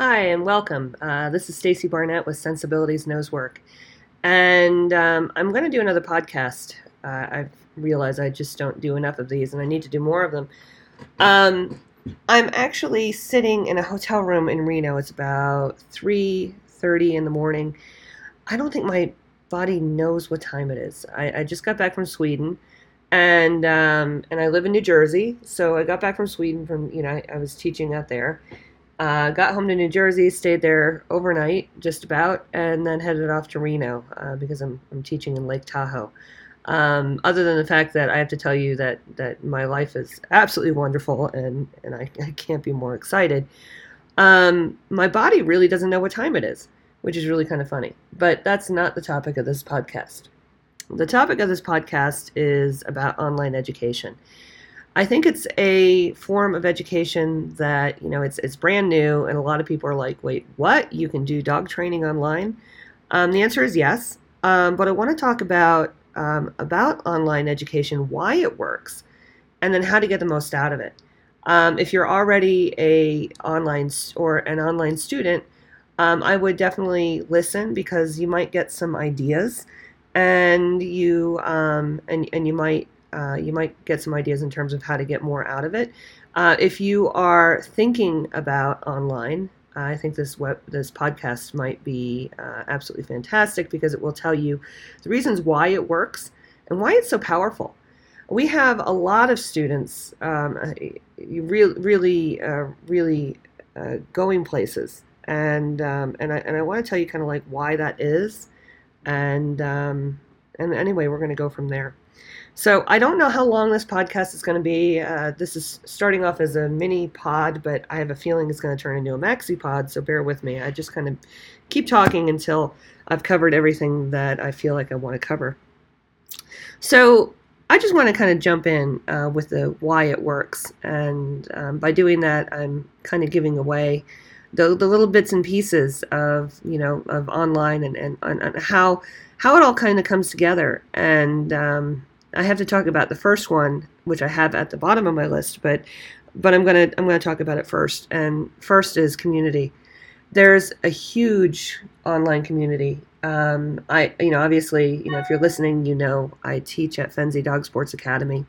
Hi and welcome. Uh, this is Stacy Barnett with Sensibilities Knows Nosework, and um, I'm going to do another podcast. Uh, I've realized I just don't do enough of these, and I need to do more of them. Um, I'm actually sitting in a hotel room in Reno. It's about 3:30 in the morning. I don't think my body knows what time it is. I, I just got back from Sweden, and um, and I live in New Jersey. So I got back from Sweden from you know I, I was teaching out there uh, got home to New Jersey, stayed there overnight, just about, and then headed off to Reno uh, because I'm, I'm teaching in Lake Tahoe. Um, other than the fact that I have to tell you that, that my life is absolutely wonderful and, and I, I can't be more excited, um, my body really doesn't know what time it is, which is really kind of funny. But that's not the topic of this podcast. The topic of this podcast is about online education. I think it's a form of education that you know it's it's brand new, and a lot of people are like, "Wait, what? You can do dog training online?" Um, the answer is yes, um, but I want to talk about um, about online education, why it works, and then how to get the most out of it. Um, if you're already a online or an online student, um, I would definitely listen because you might get some ideas, and you um, and and you might uh, you might get some ideas in terms of how to get more out of it. Uh, if you are thinking about online, I think this web this podcast might be uh, absolutely fantastic because it will tell you the reasons why it works and why it's so powerful. We have a lot of students um, uh, really, really, uh, really uh, going places, and um, and I and I want to tell you kind of like why that is, and um, and anyway, we're going to go from there. So I don't know how long this podcast is going to be. Uh, this is starting off as a mini pod, but I have a feeling it's going to turn into a maxi pod. So bear with me. I just kind of keep talking until I've covered everything that I feel like I want to cover. So I just want to kind of jump in uh, with the why it works, and um, by doing that, I'm kind of giving away the, the little bits and pieces of you know of online and and, and how how it all kind of comes together and um, I have to talk about the first one, which I have at the bottom of my list, but but I'm gonna I'm gonna talk about it first. And first is community. There's a huge online community. Um, I you know obviously you know if you're listening, you know I teach at Fenzi Dog Sports Academy,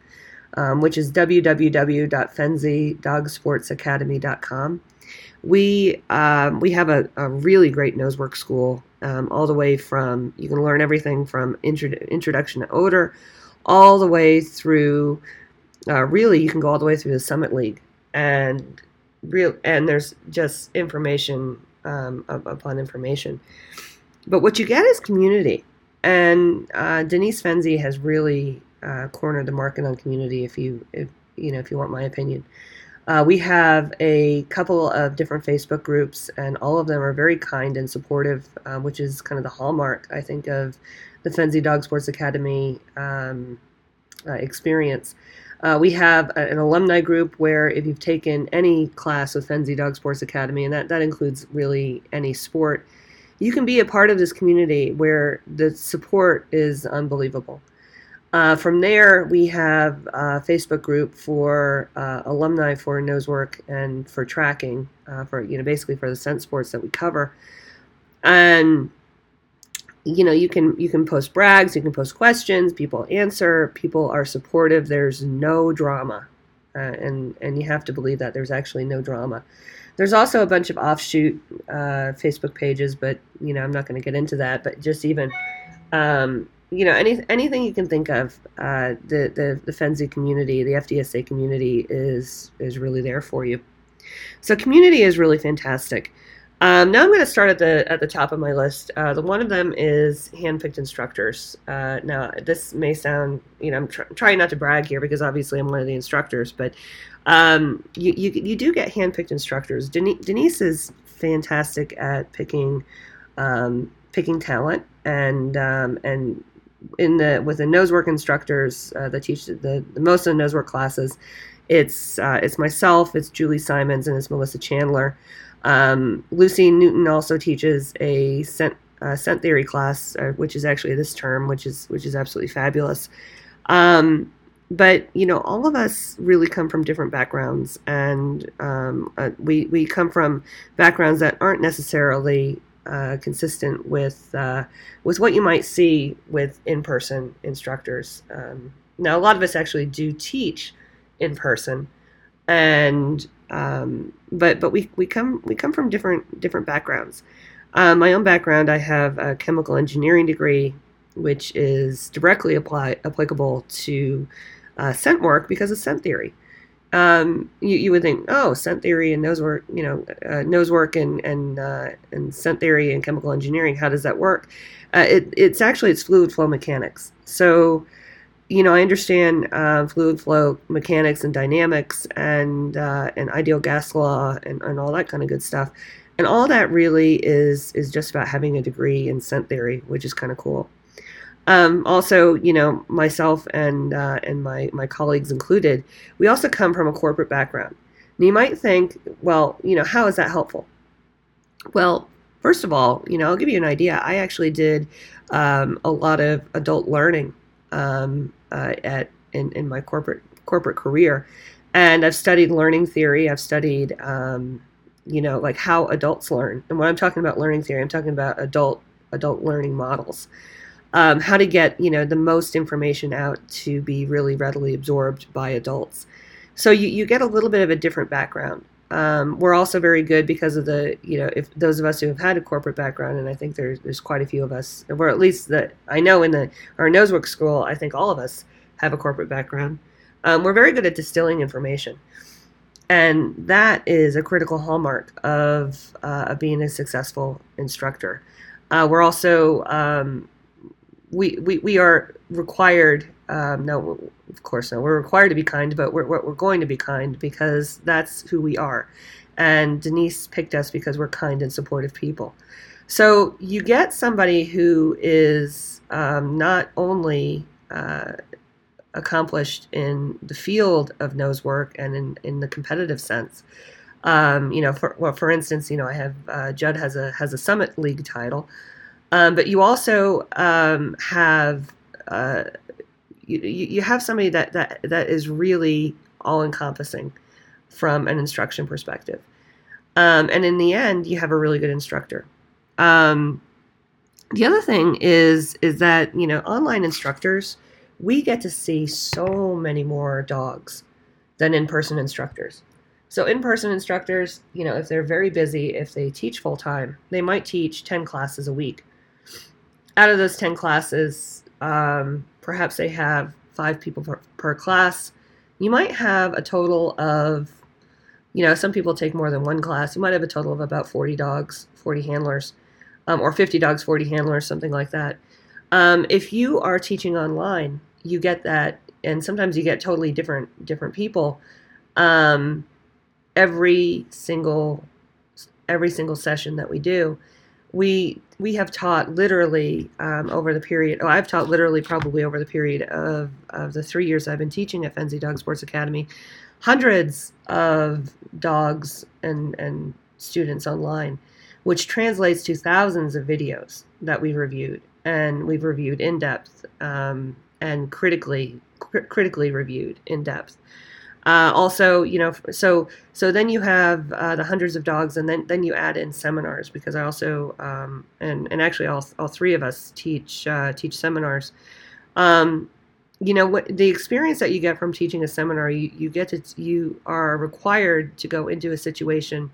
um, which is www.fenzidogsportsacademy.com. We um, we have a, a really great nosework school, um, all the way from you can learn everything from intro- introduction to odor all the way through. Uh, really, you can go all the way through the Summit League, and real and there's just information um, upon information. But what you get is community, and uh, Denise Fenzi has really uh, cornered the market on community. If you if you know if you want my opinion. Uh, we have a couple of different Facebook groups, and all of them are very kind and supportive, uh, which is kind of the hallmark, I think, of the Fenzi Dog Sports Academy um, uh, experience. Uh, we have a, an alumni group where if you've taken any class with Fenzi Dog Sports Academy, and that, that includes really any sport, you can be a part of this community where the support is unbelievable. Uh, from there, we have a Facebook group for uh, alumni for nose work and for tracking, uh, for you know basically for the scent sports that we cover, and you know you can you can post brags you can post questions people answer people are supportive there's no drama. Uh, and and you have to believe that there's actually no drama. There's also a bunch of offshoot uh, facebook pages but you know i'm not going to get into that but just even um, you know any, anything you can think of uh, the, the the fenzi community the fdsa community is is really there for you. So community is really fantastic um, now I'm going to start at the at the top of my list. Uh, the one of them is handpicked instructors. Uh, now this may sound, you know, I'm tr- trying not to brag here because obviously I'm one of the instructors, but um, you, you you do get handpicked instructors. Denise, Denise is fantastic at picking um, picking talent and um, and in the with the nosework instructors uh, that teach the, the most of the nosework classes, it's uh, it's myself, it's Julie Symons, and it's Melissa Chandler. Um, Lucy Newton also teaches a scent, uh, scent theory class, uh, which is actually this term, which is which is absolutely fabulous. Um, but you know, all of us really come from different backgrounds, and um, uh, we we come from backgrounds that aren't necessarily uh, consistent with uh, with what you might see with in-person instructors. Um, now, a lot of us actually do teach in person, and um, but but we, we come we come from different different backgrounds. Uh, my own background, I have a chemical engineering degree, which is directly apply, applicable to uh, scent work because of scent theory. Um, you, you would think, oh, scent theory and nose work, you know, uh, nose work and and uh, and scent theory and chemical engineering. How does that work? Uh, it, it's actually it's fluid flow mechanics. So, you know, I understand uh, fluid flow mechanics and dynamics and uh, and ideal gas law and, and all that kind of good stuff. And all that really is is just about having a degree in scent theory, which is kind of cool. Um, also, you know, myself and uh, and my my colleagues included, we also come from a corporate background. And you might think, well, you know, how is that helpful? Well, first of all, you know, I'll give you an idea. I actually did um, a lot of adult learning um, uh, at in, in my corporate corporate career, and I've studied learning theory. I've studied, um, you know, like how adults learn. And when I'm talking about learning theory, I'm talking about adult adult learning models um, how to get you know the most information out to be really readily absorbed by adults. So you, you get a little bit of a different background. Um, we're also very good because of the you know if those of us who have had a corporate background, and I think there's there's quite a few of us, or at least that I know in the our nosework school, I think all of us have a corporate background. Um, we're very good at distilling information, and that is a critical hallmark of, uh, of being a successful instructor. Uh, we're also um, we, we, we are required, um, no, of course, no, we're required to be kind, but we're, we're going to be kind because that's who we are. And Denise picked us because we're kind and supportive people. So you get somebody who is um, not only uh, accomplished in the field of nose work and in, in the competitive sense. Um, you know, for well, for instance, you know, I have uh, Judd has a has a Summit League title, um, but you also um, have uh, you, you have somebody that, that that is really all encompassing from an instruction perspective. Um, and in the end, you have a really good instructor. Um, the other thing is is that you know online instructors, we get to see so many more dogs than in-person instructors. So in-person instructors, you know, if they're very busy, if they teach full time, they might teach 10 classes a week out of those 10 classes, um, perhaps they have five people per, per, class. You might have a total of, you know, some people take more than one class. You might have a total of about 40 dogs, 40 handlers, um, or 50 dogs, 40 handlers, something like that. Um, if you are teaching online, you get that, and sometimes you get totally different different people. Um, every single every single session that we do, we we have taught literally um, over the period. Oh, I've taught literally probably over the period of, of the three years I've been teaching at Fenzi Dog Sports Academy, hundreds of dogs and and students online, which translates to thousands of videos that we've reviewed and we've reviewed in depth um, and critically cr- critically reviewed in depth. Uh, also, you know, so so then you have uh, the hundreds of dogs, and then then you add in seminars because I also um, and and actually all all three of us teach uh, teach seminars. Um, you know what the experience that you get from teaching a seminar, you, you get to you are required to go into a situation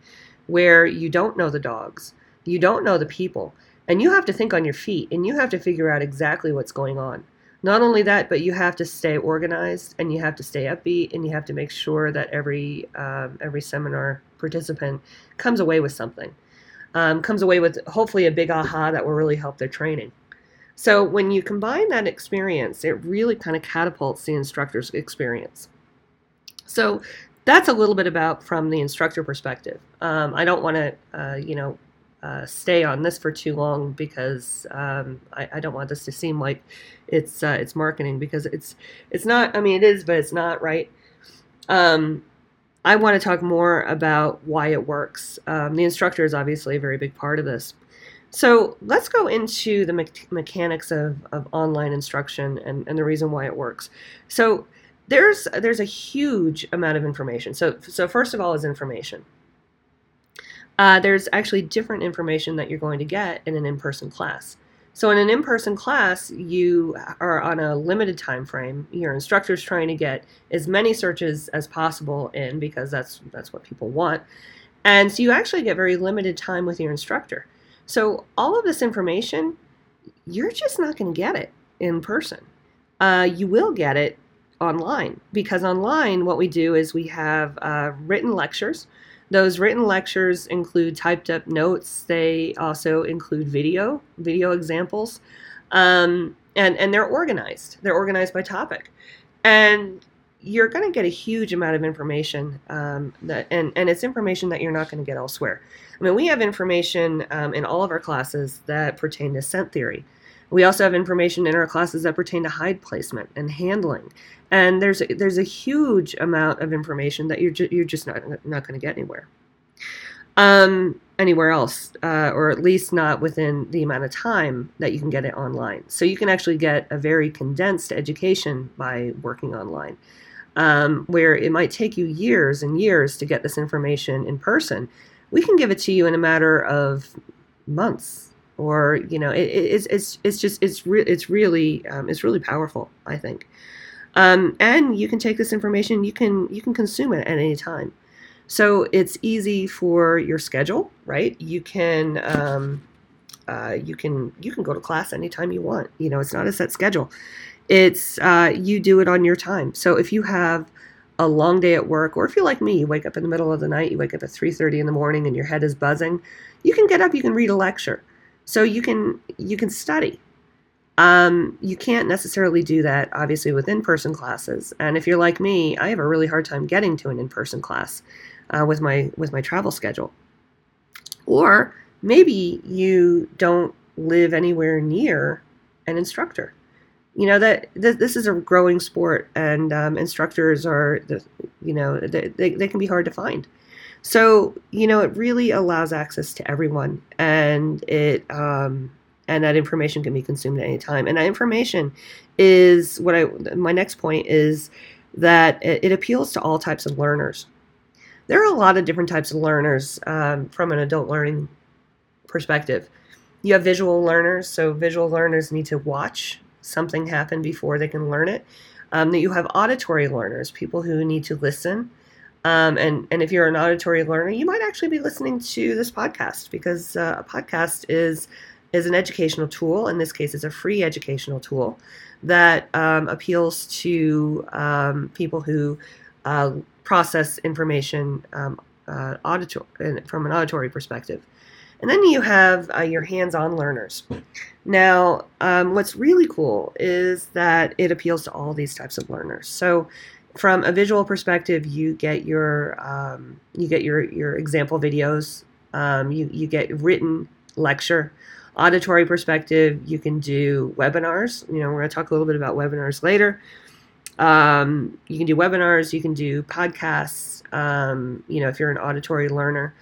where you don't know the dogs, you don't know the people, and you have to think on your feet, and you have to figure out exactly what's going on. Not only that, but you have to stay organized and you have to stay upbeat and you have to make sure that every um, every seminar participant comes away with something, um, comes away with hopefully a big aha that will really help their training. So when you combine that experience, it really kind of catapults the instructor's experience. So that's a little bit about from the instructor perspective. Um, I don't want to, uh, you know, uh, stay on this for too long because um, I, I, don't want this to seem like it's uh, it's marketing because it's it's not. I mean, it is, but it's not right. Um, I want to talk more about why it works. Um, the instructor is obviously a very big part of this. So let's go into the me- mechanics of, of online instruction and, and the reason why it works. So there's there's a huge amount of information. So so first of all is information. Uh, there's actually different information that you're going to get in an in-person class. So in an in-person class, you are on a limited time frame. Your instructor's trying to get as many searches as possible in because that's that's what people want. And so you actually get very limited time with your instructor. So all of this information, you're just not going to get it in person. Uh, you will get it online because online, what we do is we have uh, written lectures. Those written lectures include typed up notes. They also include video, video examples, um, and and they're organized. They're organized by topic, and you're going to get a huge amount of information um, that, and, and it's information that you're not going to get elsewhere. I mean, we have information um, in all of our classes that pertain to scent theory. We also have information in our classes that pertain to hide placement and handling. And there's a, there's a huge amount of information that you're, ju- you're just not, not going to get anywhere. Um, anywhere else, uh, or at least not within the amount of time that you can get it online. So you can actually get a very condensed education by working online um, where it might take you years and years to get this information in person, we can give it to you in a matter of months. Or you know, it, it's it's it's just it's re- it's really um, it's really powerful. I think, um, and you can take this information, you can you can consume it at any time. So it's easy for your schedule, right? You can um, uh, you can you can go to class anytime you want. You know, it's not a set schedule. It's uh, you do it on your time. So if you have a long day at work, or if you're like me, you wake up in the middle of the night, you wake up at 3:30 in the morning, and your head is buzzing, you can get up, you can read a lecture, so you can you can study. Um, you can't necessarily do that, obviously, with in-person classes. And if you're like me, I have a really hard time getting to an in-person class uh, with my with my travel schedule. Or maybe you don't live anywhere near an instructor you know that th- this is a growing sport and um, instructors are you know they, they can be hard to find so you know it really allows access to everyone and it um, and that information can be consumed at any time and that information is what i my next point is that it, it appeals to all types of learners there are a lot of different types of learners um, from an adult learning perspective you have visual learners so visual learners need to watch something happen before they can learn it. Um, that you have auditory learners, people who need to listen. Um, and, and if you're an auditory learner, you might actually be listening to this podcast because uh, a podcast is is an educational tool. In this case, it's a free educational tool that um, appeals to um, people who uh, process information um, uh, auditor- from an auditory perspective. And then you have uh, your hands on learners. Now, um, what's really cool is that it appeals to all these types of learners. So, from a visual perspective, you get your um, you get your your example videos. Um, you you get written lecture. Auditory perspective, you can do webinars. You know, we're going to talk a little bit about webinars later. Um, you can do webinars. You can do podcasts. Um, you know, if you're an auditory learner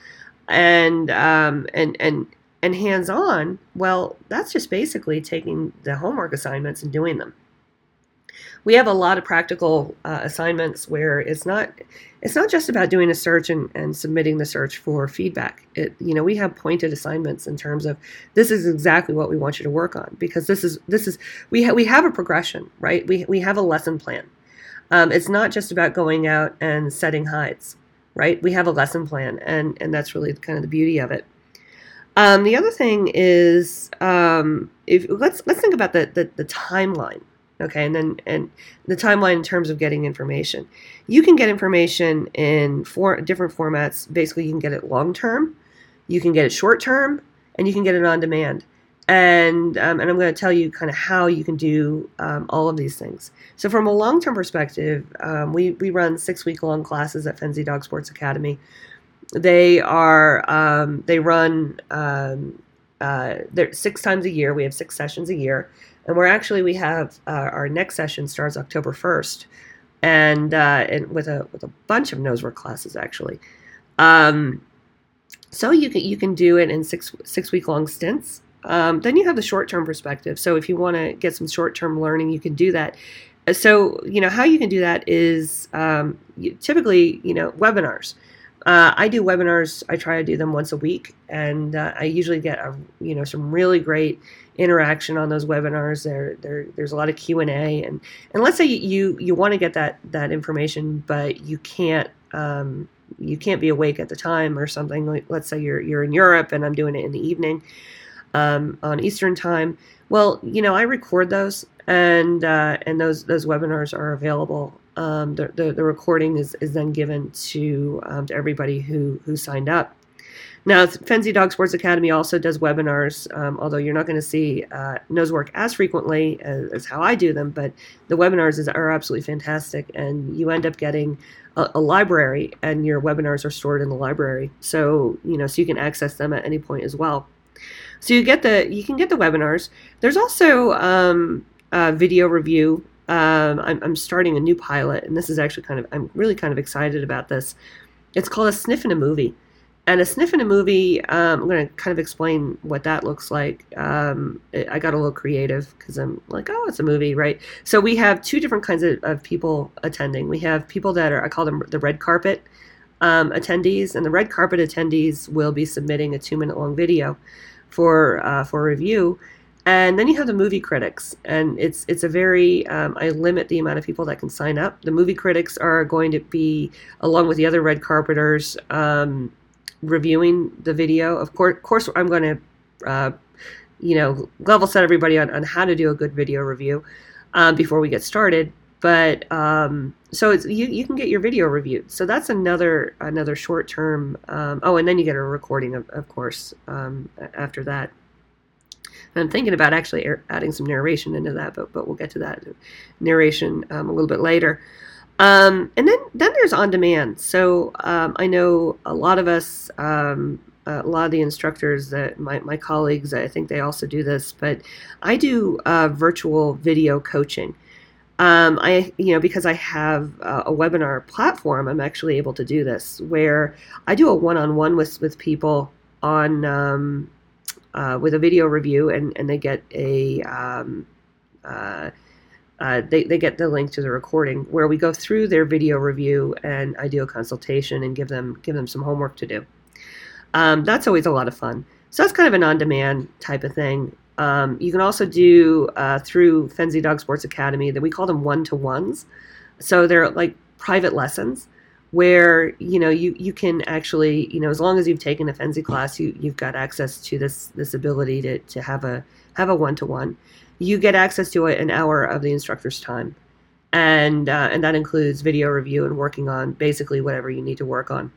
and um, and and and hands on, well, that's just basically taking the homework assignments and doing them. We have a lot of practical uh, assignments where it's not it's not just about doing a search and, and submitting the search for feedback. It you know we have pointed assignments in terms of this is exactly what we want you to work on because this is this is we we have a progression right we we have a lesson plan. Um, it's not just about going out and setting hides right? We have a lesson plan, and and that's really kind of the beauty of it. Um, the other thing is, um, if let's let's think about the, the the timeline, okay, and then and the timeline in terms of getting information. You can get information in four different formats. Basically, you can get it long term, you can get it short term, and you can get it on demand and um, and I'm going to tell you kind of how you can do um, all of these things. So from a long term perspective, um, we we run six week long classes at Fenzi Dog Sports Academy. They are um, they run um, uh, six times a year. We have six sessions a year, and we're actually we have uh, our next session starts October first, and uh, and with a with a bunch of nose work classes actually. Um, so you can you can do it in six six week long stints um, then you have the short term perspective. So if you want to get some short term learning, you can do that. so you know how you can do that is um, you, typically you know webinars. Uh, I do webinars. I try to do them once a week, and uh, I usually get a, you know some really great interaction on those webinars. There, there there's a lot of Q and A, and and let's say you you want to get that that information, but you can't um, you can't be awake at the time or something. Like let's say you're you're in Europe and I'm doing it in the evening um, on Eastern time. Well, you know I record those and uh, and those those webinars are available. Um, the, the, the recording is, is then given to um, to everybody who who signed up. Now, Fenzi Dog Sports Academy also does webinars, um, although you're not going to see uh, nose work as frequently as, as, how I do them, but the webinars is, are absolutely fantastic, and you end up getting a, a, library, and your webinars are stored in the library, so you know so you can access them at any point as well. So you get the you can get the webinars. There's also um, video review. Um, I'm, I'm, starting a new pilot, and this is actually kind of, I'm really kind of excited about this. It's called A Sniff in a Movie. And a sniff in a movie, um, I'm going to kind of explain what that looks like. Um, I got a little creative because I'm like, oh, it's a movie, right? So we have two different kinds of, of people attending. We have people that are, I call them the red carpet um, attendees, and the red carpet attendees will be submitting a two minute long video for uh, for review and then you have the movie critics, and it's it's a very um, I limit the amount of people that can sign up. The movie critics are going to be along with the other red carpeters um, reviewing the video. Of course, of course, I'm going to uh, you know level set everybody on, on how to do a good video review um, before we get started. But um, so it's you, you can get your video reviewed. So that's another another short term. Um, oh, and then you get a recording of, of course um, after that. I'm thinking about actually adding some narration into that, but but we'll get to that narration um, a little bit later. Um, and then then there's on demand. So um, I know a lot of us, um, a lot of the instructors that my my colleagues, I think they also do this, but I do uh, virtual video coaching. Um, I, you know, because I have uh, a webinar platform, I'm actually able to do this where I do a one-on-one with with people on um, uh, with a video review, and, and they get a um, uh, uh, they, they get the link to the recording where we go through their video review and I do a consultation and give them give them some homework to do. Um, that's always a lot of fun. So that's kind of an on-demand type of thing. Um, you can also do uh, through Fenzi Dog Sports Academy that we call them one-to-ones. So they're like private lessons where you know you you can actually you know as long as you've taken a Fenzi class you you've got access to this this ability to to have a have a one to one. You get access to an hour of the instructor's time, and uh, and that includes video review and working on basically whatever you need to work on.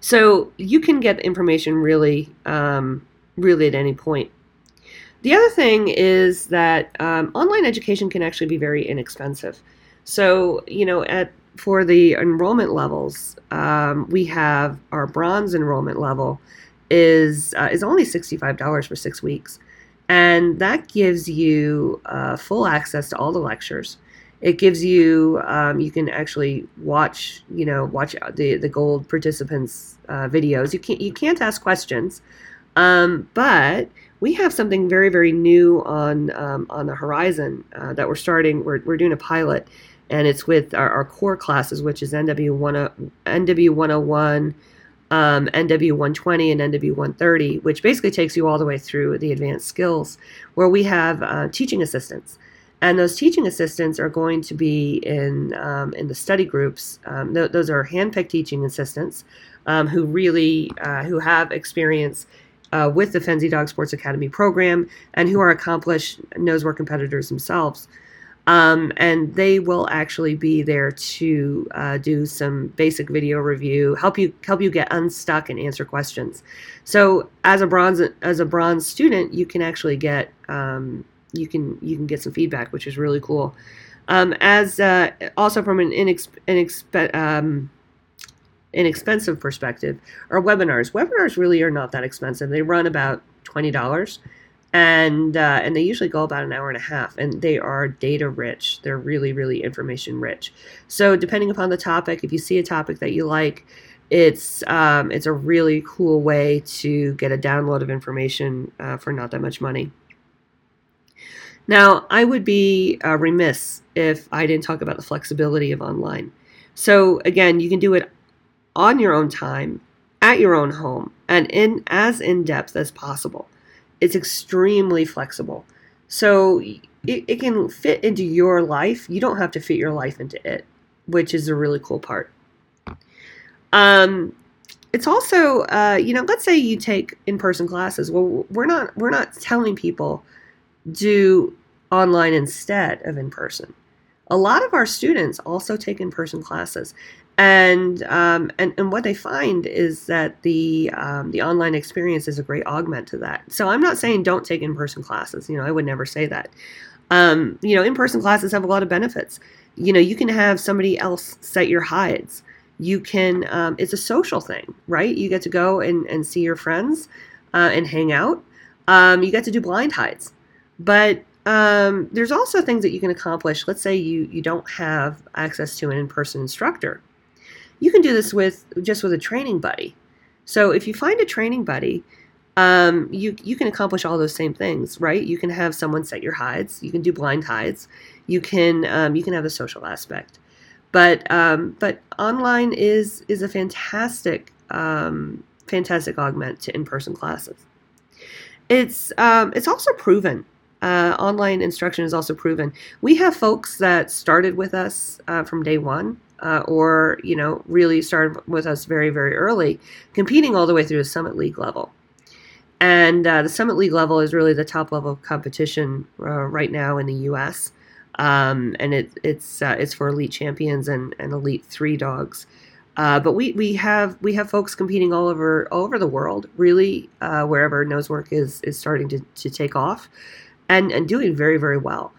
So you can get information really um, really at any point. The other thing is that um, online education can actually be very inexpensive. So you know at for the enrollment levels, um, we have our bronze enrollment level is uh, is only sixty five dollars for six weeks, and that gives you uh, full access to all the lectures. It gives you um, you can actually watch you know watch the the gold participants uh, videos. You can't you can't ask questions, um, but we have something very very new on um, on the horizon uh, that we're starting. We're we're doing a pilot and it's with our, our core classes, which is NW1, NW101, um, NW120, and NW130, which basically takes you all the way through the advanced skills, where we have uh, teaching assistants. And those teaching assistants are going to be in um, in the study groups. Um, th- those are handpicked teaching assistants um, who really uh, who have experience uh, with the Fenzi Dog Sports Academy program and who are accomplished nosework competitors themselves. Um, and they will actually be there to uh, do some basic video review, help you help you get unstuck and answer questions. So as a bronze as a bronze student, you can actually get um, you can you can get some feedback, which is really cool. Um, as uh, also from an inexp- inexp- um, inexpensive perspective, our webinars webinars really are not that expensive. They run about twenty dollars and uh, and they usually go about an hour and a half and they are data rich they're really really information rich so depending upon the topic if you see a topic that you like it's um, it's a really cool way to get a download of information uh, for not that much money Now, I would be uh, remiss if I didn't talk about the flexibility of online. So, again, you can do it on your own time, at your own home, and in as in depth as possible. It's extremely flexible. So, it, it can fit into your life. You don't have to fit your life into it, which is a really cool part. Um, it's also, uh, you know, let's say you take in-person classes. Well, we're not we're not telling people do online instead of in person. A lot of our students also take in-person classes, and um, and and what they find is that the um, the online experience is a great augment to that. So I'm not saying don't take in-person classes. You know, I would never say that. Um, you know, in-person classes have a lot of benefits. You know, you can have somebody else set your hides you can um, it's a social thing right you get to go and, and see your friends uh, and hang out um, you get to do blind hides but um, there's also things that you can accomplish let's say you you don't have access to an in-person instructor you can do this with just with a training buddy so if you find a training buddy um, you you can accomplish all those same things right you can have someone set your hides you can do blind hides you can um, you can have the social aspect but um, but online is is a fantastic um, fantastic augment to in person classes. It's um, it's also proven. Uh, online instruction is also proven. We have folks that started with us uh, from day one, uh, or you know, really started with us very very early, competing all the way through the Summit League level. And uh, the Summit League level is really the top level of competition uh, right now in the U.S um, and it, it's uh, it's for elite champions and, and elite three dogs. Uh, but we, we have we have folks competing all over all over the world, really uh, wherever nosework is is starting to, to take off, and and doing very very well.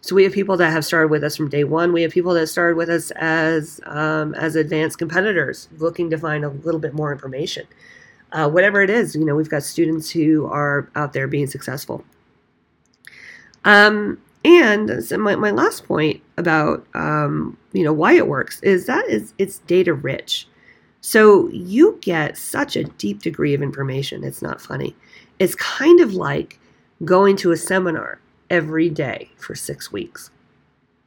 So we have people that have started with us from day one. We have people that started with us as um, as advanced competitors, looking to find a little bit more information. Uh, whatever it is, you know, we've got students who are out there being successful. Um, and so my, my last point about um, you know why it works is that is it's data rich. So you get such a deep degree of information. It's not funny. It's kind of like going to a seminar every day for six weeks.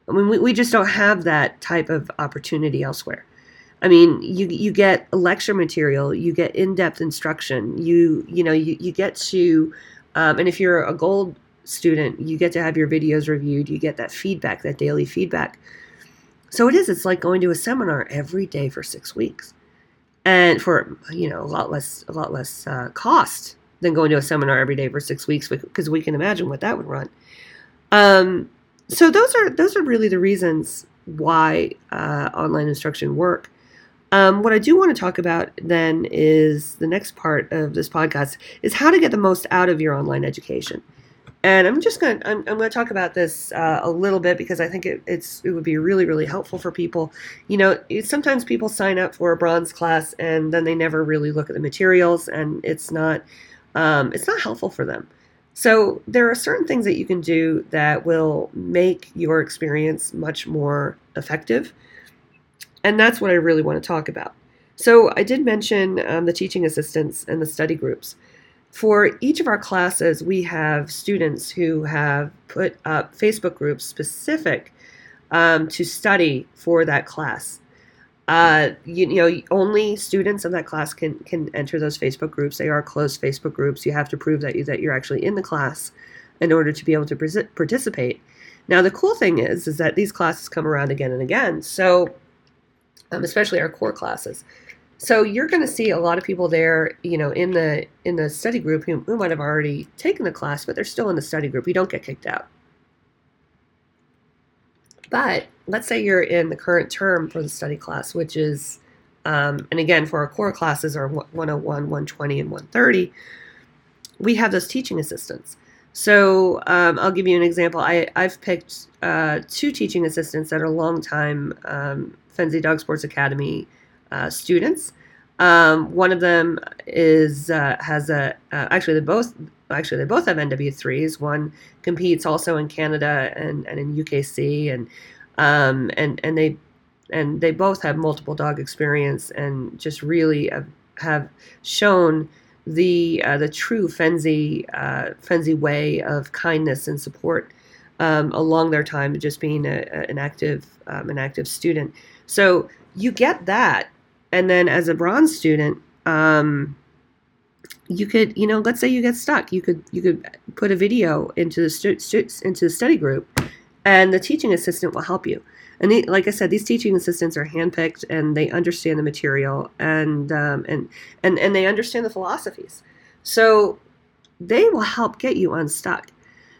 I mean, we, we just don't have that type of opportunity elsewhere. I mean, you you get lecture material, you get in-depth instruction, you you know you, you get to, um, and if you're a gold student, you get to have your videos reviewed, you get that feedback, that daily feedback. So it is, it's like going to a seminar every day for six weeks. And for, you know, a lot less, a lot less uh, cost than going to a seminar every day for six weeks because we can imagine what that would run. Um, so those are those are really the reasons why uh, online instruction work. Um, what I do want to talk about then is the next part of this podcast is how to get the most out of your online education and I'm just going to I'm, I'm going to talk about this uh, a little bit because I think it, it's it would be really really helpful for people. You know, sometimes people sign up for a bronze class and then they never really look at the materials, and it's not um, it's not helpful for them. So there are certain things that you can do that will make your experience much more effective, and that's what I really want to talk about. So I did mention um, the teaching assistants and the study groups. For each of our classes, we have students who have put up Facebook groups specific um, to study for that class. Uh, you, you, know, only students of that class can can enter those Facebook groups. They are closed Facebook groups. You have to prove that you that you're actually in the class in order to be able to participate. Now, the cool thing is, is that these classes come around again and again. So, um, especially our core classes. So you're going to see a lot of people there, you know, in the in the study group who, who might have already taken the class, but they're still in the study group. You don't get kicked out. But let's say you're in the current term for the study class, which is, um, and again, for our core classes are 101, 120, and 130, we have those teaching assistants. So um, I'll give you an example. I, I've picked uh, two teaching assistants that are longtime um, Fenzi Dog Sports Academy uh, students. Um, one of them is uh, has a uh, actually they both actually they both have NW3s. One competes also in Canada and, and in UKC and um, and and they and they both have multiple dog experience and just really have, have shown the uh, the true Fenzi uh, Fenzi way of kindness and support um, along their time just being a, a, an active um, an active student. So you get that, and then as a bronze student, um, you could you know let's say you get stuck, you could you could put a video into the stu- stu- into the study group, and the teaching assistant will help you. And like I said, these teaching assistants are handpicked, and they understand the material, and um, and and and they understand the philosophies. So they will help get you unstuck.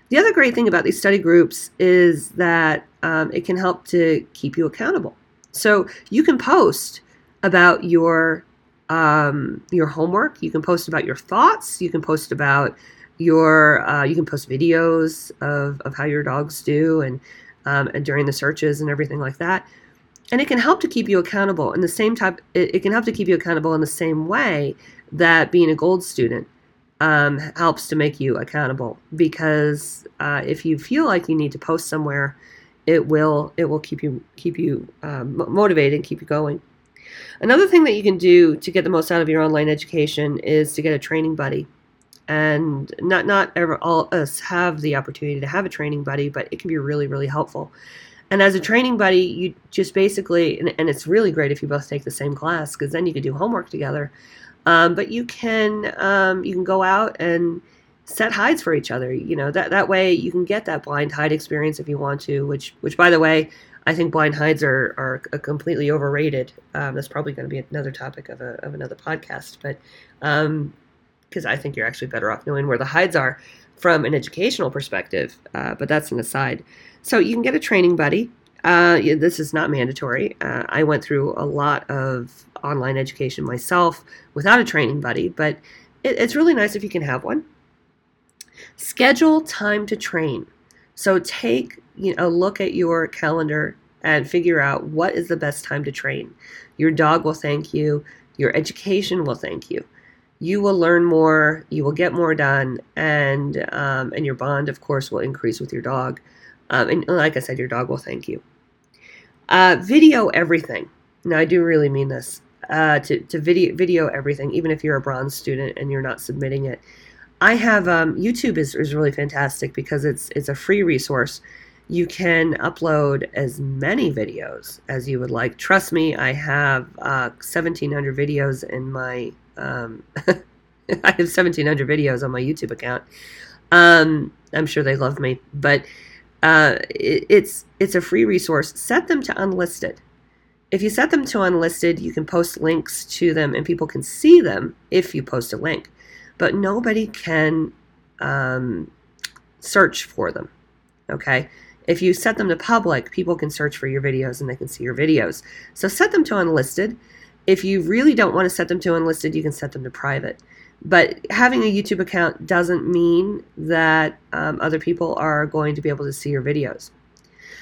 The other great thing about these study groups is that um, it can help to keep you accountable. So you can post about your um, your homework. You can post about your thoughts. You can post about your uh, you can post videos of, of how your dogs do and um, and during the searches and everything like that. And it can help to keep you accountable in the same type. It, it can help to keep you accountable in the same way that being a gold student um, helps to make you accountable. Because uh, if you feel like you need to post somewhere, it will it will keep you keep you um, motivated and keep you going. Another thing that you can do to get the most out of your online education is to get a training buddy. And not not ever all us have the opportunity to have a training buddy but it can be really really helpful. And as a training buddy you just basically and, and it's really great if you both take the same class because then you can do homework together. Um, but you can um, you can go out and set hides for each other. You know that that way you can get that blind hide experience if you want to which which by the way I think blind hides are, are completely overrated. Um, that's probably going to be another topic of, a, of another podcast. But um, because I think you're actually better off knowing where the hides are from an educational perspective. Uh, but that's an aside. So you can get a training buddy. Uh, this is not mandatory. Uh, I went through a lot of online education myself without a training buddy, but it, it's really nice if you can have one. Schedule time to train. So take you know, a look at your calendar and figure out what is the best time to train. Your dog will thank you. Your education will thank you you will learn more, you will get more done, and um, and your bond, of course, will increase with your dog. Um, and like I said, your dog will thank you. Uh, video everything. Now, I do really mean this. Uh, to to video video everything, even if you're a bronze student and you're not submitting it. I have um, YouTube is, is really fantastic because it's it's a free resource. You can upload as many videos as you would like. Trust me, I have uh, 1,700 videos in my um, I have 1,700 videos on my YouTube account. Um, I'm sure they love me, but uh, it, it's it's a free resource. Set them to unlisted. If you set them to unlisted, you can post links to them, and people can see them if you post a link. But nobody can um, search for them. Okay. If you set them to public, people can search for your videos and they can see your videos. So set them to unlisted if you really don't want to set them to unlisted, you can set them to private. But having a YouTube account doesn't mean that um, other people are going to be able to see your videos.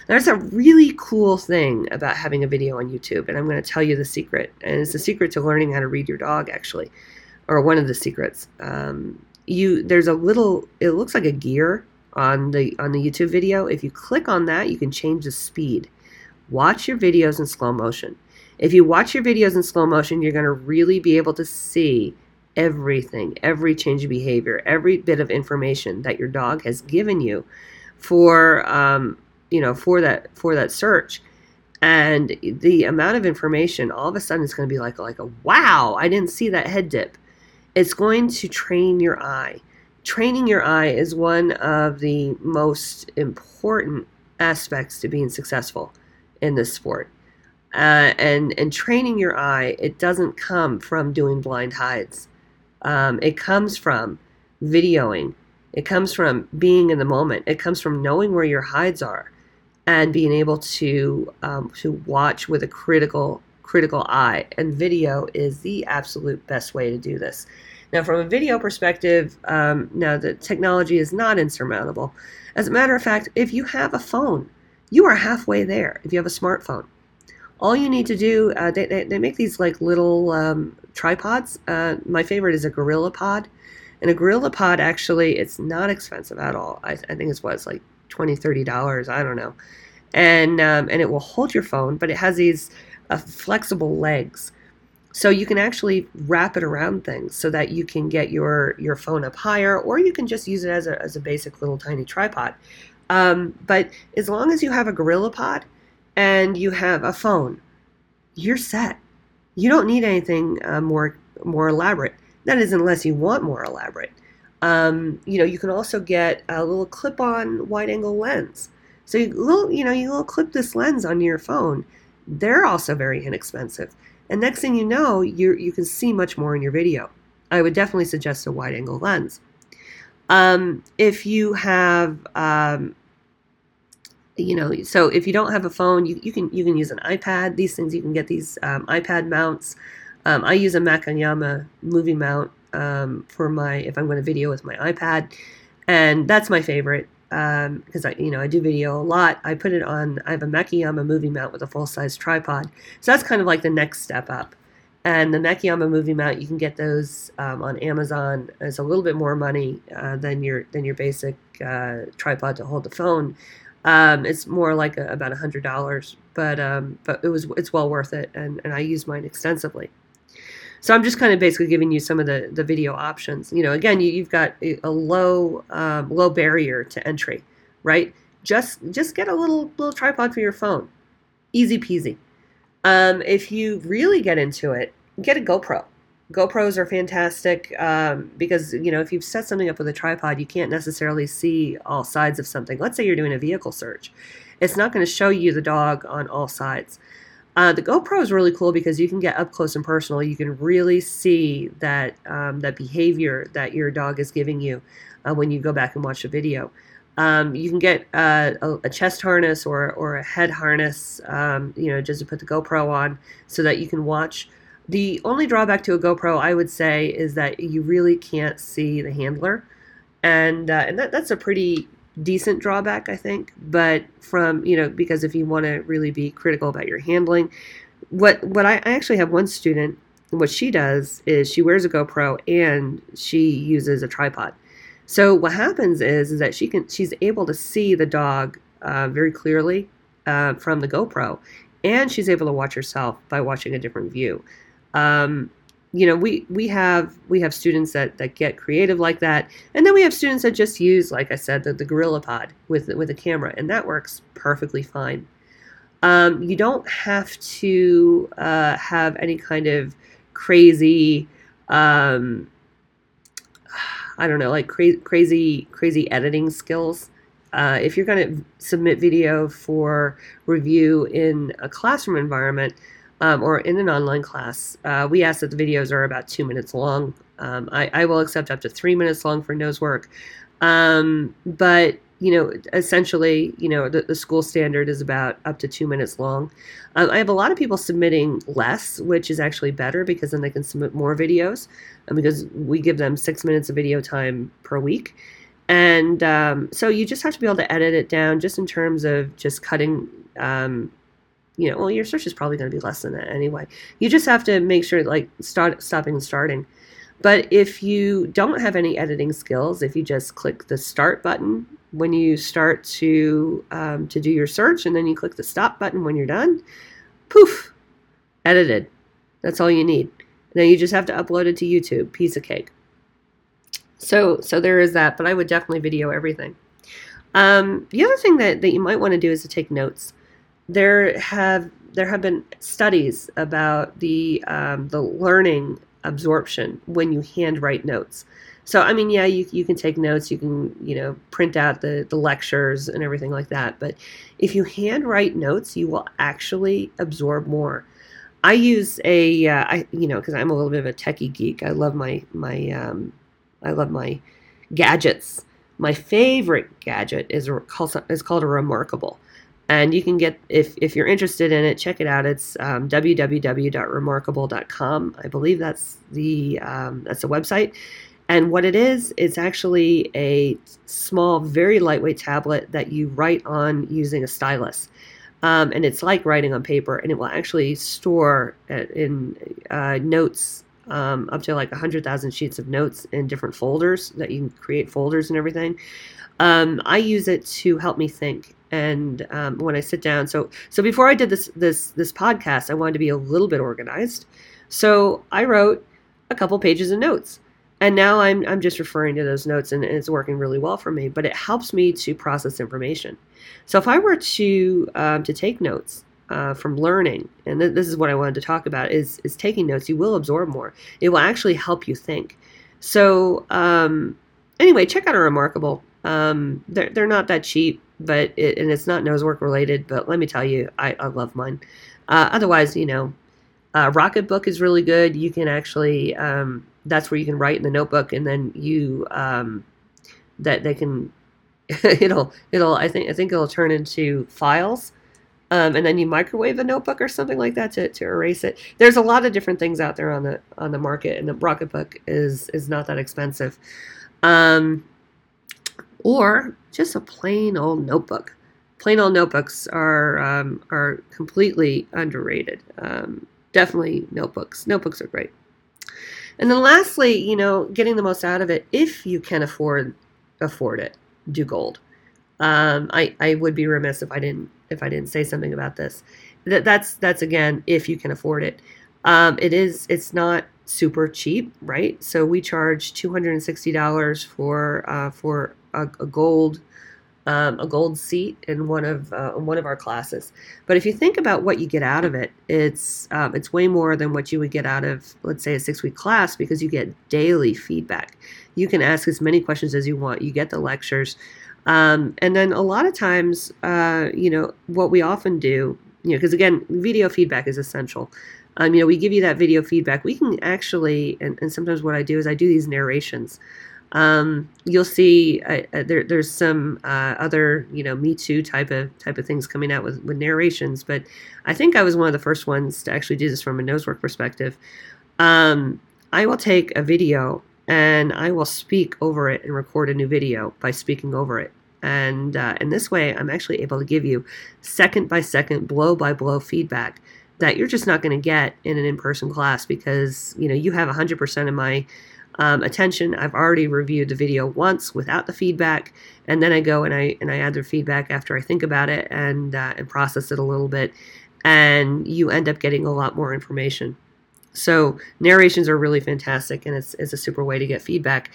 There's a really cool thing about having a video on YouTube, and I'm going to tell you the secret. And it's the secret to learning how to read your dog, actually, or one of the secrets. Um, you there's a little. It looks like a gear on the on the YouTube video. If you click on that, you can change the speed. Watch your videos in slow motion. If you watch your videos in slow motion, you're going to really be able to see everything, every change of behavior, every bit of information that your dog has given you for um, you know for that for that search. And the amount of information, all of a sudden, it's going to be like like a wow! I didn't see that head dip. It's going to train your eye. Training your eye is one of the most important aspects to being successful in this sport. Uh, and and training your eye it doesn't come from doing blind hides. Um, it comes from videoing. It comes from being in the moment. It comes from knowing where your hides are and being able to um, to watch with a critical critical eye and video is the absolute best way to do this now from a video perspective um, now the technology is not insurmountable as a matter of fact if you have a phone you are halfway there if you have a smartphone all you need to do, uh, they, they, they, make these like little um, tripods. Uh, my favorite is a Gorilla Pod. And a Gorilla Pod actually, it's not expensive at all. I, I think it's what, it's like 20 $30, I don't know. And, um, and it will hold your phone, but it has these uh, flexible legs. So you can actually wrap it around things so that you can get your, your phone up higher, or you can just use it as a, as a basic little tiny tripod. Um, but as long as you have a GorillaPod and you have a phone, you're set. You don't need anything uh, more more elaborate. That is, unless you want more elaborate. Um, you know, you can also get a little clip-on wide-angle lens. So you little, you know, you little clip this lens onto your phone. They're also very inexpensive. And next thing you know, you you can see much more in your video. I would definitely suggest a wide-angle lens. Um, if you have, um, you know, so if you don't have a phone, you, you can you can use an iPad. These things you can get these um, iPad mounts. Um, I use a Makayama movie mount um, for my if I'm going to video with my iPad, and that's my favorite because um, I you know I do video a lot. I put it on. I have a Makayama movie mount with a full size tripod, so that's kind of like the next step up. And the Makayama movie mount, you can get those um, on Amazon. It's a little bit more money uh, than your than your basic uh, tripod to hold the phone. Um, it's more like a, about a hundred dollars, but um, but it was it's well worth it, and, and I use mine extensively. So I'm just kind of basically giving you some of the, the video options. You know, again, you, have got a, low um, low barrier to entry, right? Just just get a little little tripod for your phone, easy peasy. Um, if you really get into it, get a GoPro. GoPros are fantastic um, because you know if you've set something up with a tripod, you can't necessarily see all sides of something. Let's say you're doing a vehicle search, it's not going to show you the dog on all sides. Uh, the GoPro is really cool because you can get up close and personal. You can really see that um, that behavior that your dog is giving you uh, when you go back and watch the video. Um, you can get uh, a, a, chest harness or, or a head harness, um, you know, just to put the GoPro on so that you can watch. The only drawback to a GoPro, I would say, is that you really can't see the handler, and uh, and that, that's a pretty decent drawback, I think. But from you know, because if you want to really be critical about your handling, what what I, I actually have one student. What she does is she wears a GoPro and she uses a tripod. So what happens is is that she can she's able to see the dog uh, very clearly uh, from the GoPro, and she's able to watch herself by watching a different view. Um, you know we we have we have students that that get creative like that. And then we have students that just use like i said the, the GorillaPod with with a camera and that works perfectly fine. Um, you don't have to uh, have any kind of crazy um, i don't know like cra- crazy crazy editing skills. Uh, if you're going to submit video for review in a classroom environment um, or in an online class, uh, we ask that the videos are about two minutes long. Um, I, I, will accept up to three minutes long for nose work. Um, but, you know, essentially, you know, the, the, school standard is about up to two minutes long. Um, I have a lot of people submitting less, which is actually better because then they can submit more videos because we give them six minutes of video time per week. And um, so you just have to be able to edit it down just in terms of just cutting um, you know, well, your search is probably going to be less than that anyway. You just have to make sure, like, start stopping and starting. But if you don't have any editing skills, if you just click the start button when you start to um, to do your search, and then you click the stop button when you're done, poof, edited. That's all you need. Now you just have to upload it to YouTube. Piece of cake. So so there is that. But I would definitely video everything. Um, the other thing that, that you might want to do is to take notes there have there have been studies about the um, the learning absorption when you handwrite notes. So I mean, yeah, you you can take notes, you can you know print out the the lectures and everything like that. But if you handwrite notes, you will actually absorb more. I use a uh, I you know because I'm a little bit of a techie geek. I love my my um, I love my gadgets. My favorite gadget is is called a Remarkable and you can get if if you're interested in it check it out. It's um, www.remarkable.com i believe that's the um, that's the website. And what it is it's actually a small very lightweight tablet that you write on using a stylus. Um, and it's like writing on paper and it will actually store uh, in uh, notes um, up to like 100,000 sheets of notes in different folders that you can create folders and everything. Um, I use it to help me think and um, when I sit down. So so before I did this this this podcast, I wanted to be a little bit organized. So I wrote a couple pages of notes. And now I'm, I'm just referring to those notes and, it's working really well for me, but it helps me to process information. So if I were to, um, to take notes, uh, from learning, and th- this is what I wanted to talk about, is is taking notes. You will absorb more. It will actually help you think. So um, anyway, check out a Remarkable. Um, they're they're not that cheap, but it, and it's not nose work related. But let me tell you, I, I love mine. Uh, otherwise, you know, uh, Rocketbook is really good. You can actually um, that's where you can write in the notebook, and then you um, that they can it'll it'll I think I think it'll turn into files um, and then you microwave a notebook or something like that to, to erase it. There's a lot of different things out there on the on the market, and the Rocketbook is is not that expensive. Um, or just a plain old notebook. Plain old notebooks are um, are completely underrated. Um, definitely notebooks. Notebooks are great. And then lastly, you know, getting the most out of it if you can afford afford it, do gold. Um, I I would be remiss if I didn't if I didn't say something about this. That that's that's again if you can afford it. Um, it is it's not super cheap, right? So we charge two hundred and sixty dollars for uh, for a, a gold um, a gold seat in one of uh, one of our classes. But if you think about what you get out of it, it's um, it's way more than what you would get out of, let's say, a six week class because you get daily feedback. You can ask as many questions as you want. You get the lectures. Um, and then a lot of times, uh, you know, what we often do, you know, because again, video feedback is essential. Um, you know, we give you that video feedback. We can actually, and, and sometimes what I do is I do these narrations. Um, you'll see uh, uh, there, there's some uh, other, you know, Me Too type of type of things coming out with, with narrations, but I think I was one of the first ones to actually do this from a nosework perspective. Um, I will take a video and I will speak over it and record a new video by speaking over it. And uh, in this way, I'm actually able to give you second by second, blow by blow feedback that you're just not going to get in an in-person class because you know you have 100% of my um, attention. I've already reviewed the video once without the feedback, and then I go and I and I add their feedback after I think about it and uh, and process it a little bit, and you end up getting a lot more information. So narrations are really fantastic, and it's, it's a super way to get feedback.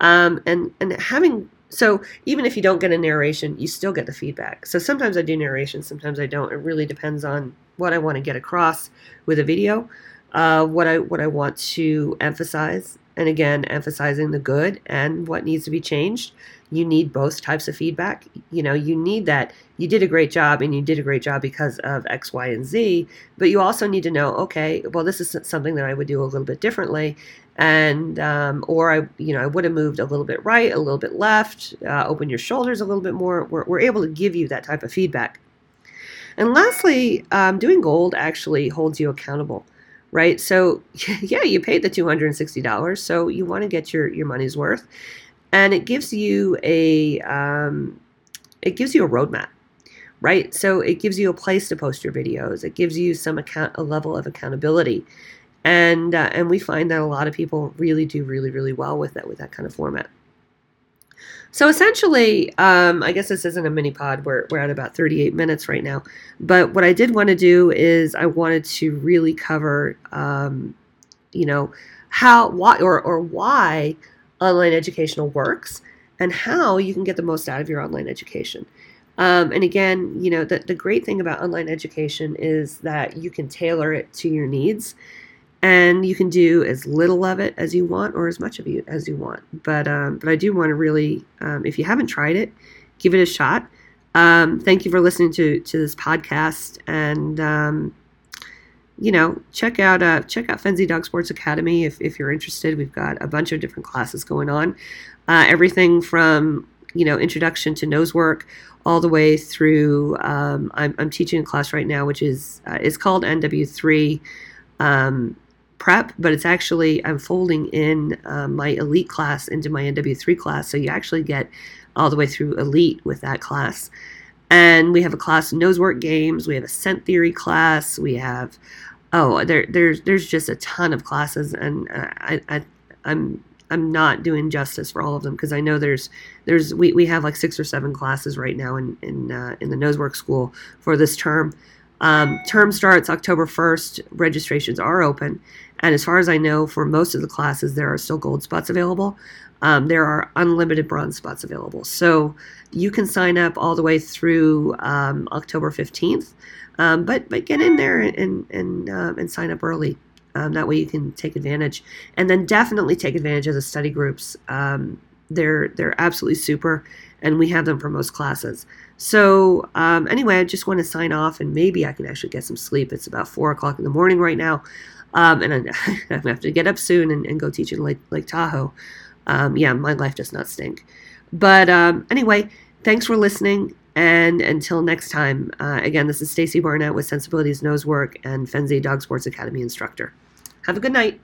Um, and and having so even if you don't get a narration, you still get the feedback. So sometimes I do narration, sometimes I don't. It really depends on what I want to get across with a video, uh, what I what I want to emphasize, and again, emphasizing the good and what needs to be changed you need both types of feedback. You know, you need that you did a great job and you did a great job because of X, Y, and Z, but you also need to know, okay, well, this is something that I would do a little bit differently. And, um, or I, you know, I would have moved a little bit right, a little bit left, uh, open your shoulders a little bit more. We're, we're able to give you that type of feedback. And lastly, um, doing gold actually holds you accountable right? So yeah, you paid the $260, so you want to get your, your money's worth. And it gives you a um, it gives you a roadmap right? So it gives you a place to post your videos. It gives you some account a level of accountability. And uh, and we find that a lot of people really do really really well with that with that kind of format so essentially um, i guess this isn't a mini pod. We're, we're at about 38 minutes right now. But what i did want to do is i wanted to really cover um, you know how why or, or why online educational works and how you can get the most out of your online education. Um, and again, you know, the, the great thing about online education is that you can tailor it to your needs and you can do as little of it as you want or as much of it as you want. But, um, but I do want to really, um, if you haven't tried it, give it a shot. Um, thank you for listening to, to this podcast and, um, you know, check out uh, check out Fenzi Dog Sports Academy if, if you're interested. We've got a bunch of different classes going on, uh, everything from you know introduction to nose work all the way through. Um, I'm, I'm teaching a class right now, which is uh, is called NW3 um, Prep, but it's actually I'm folding in uh, my elite class into my NW3 class, so you actually get all the way through elite with that class. And we have a class nosework games. We have a scent theory class. We have oh, there, there's there's just a ton of classes, and uh, I, I I'm I'm not doing justice for all of them because I know there's there's we, we have like six or seven classes right now in in uh, in the nosework school for this term. Um, term starts October 1st. Registrations are open. And as far as I know, for most of the classes, there are still gold spots available. Um, there are unlimited bronze spots available. So you can sign up all the way through um, October 15th. Um, but, but get in there and, and, and sign up early. Um, that way you can take advantage. And then definitely take advantage of the study groups. Um, they're, they're absolutely super, and we have them for most classes. So um, anyway, I just want to sign off, and maybe I can actually get some sleep. It's about 4 o'clock in the morning right now. Um, and I, I have to get up soon and, and go teach in Lake, Lake Tahoe. Um, yeah, my life does not stink. But um, anyway, thanks for listening. And until next time, uh, again, this is Stacy Barnett with Sensibilities Nose Work and Fenzi Dog Sports Academy instructor. Have a good night.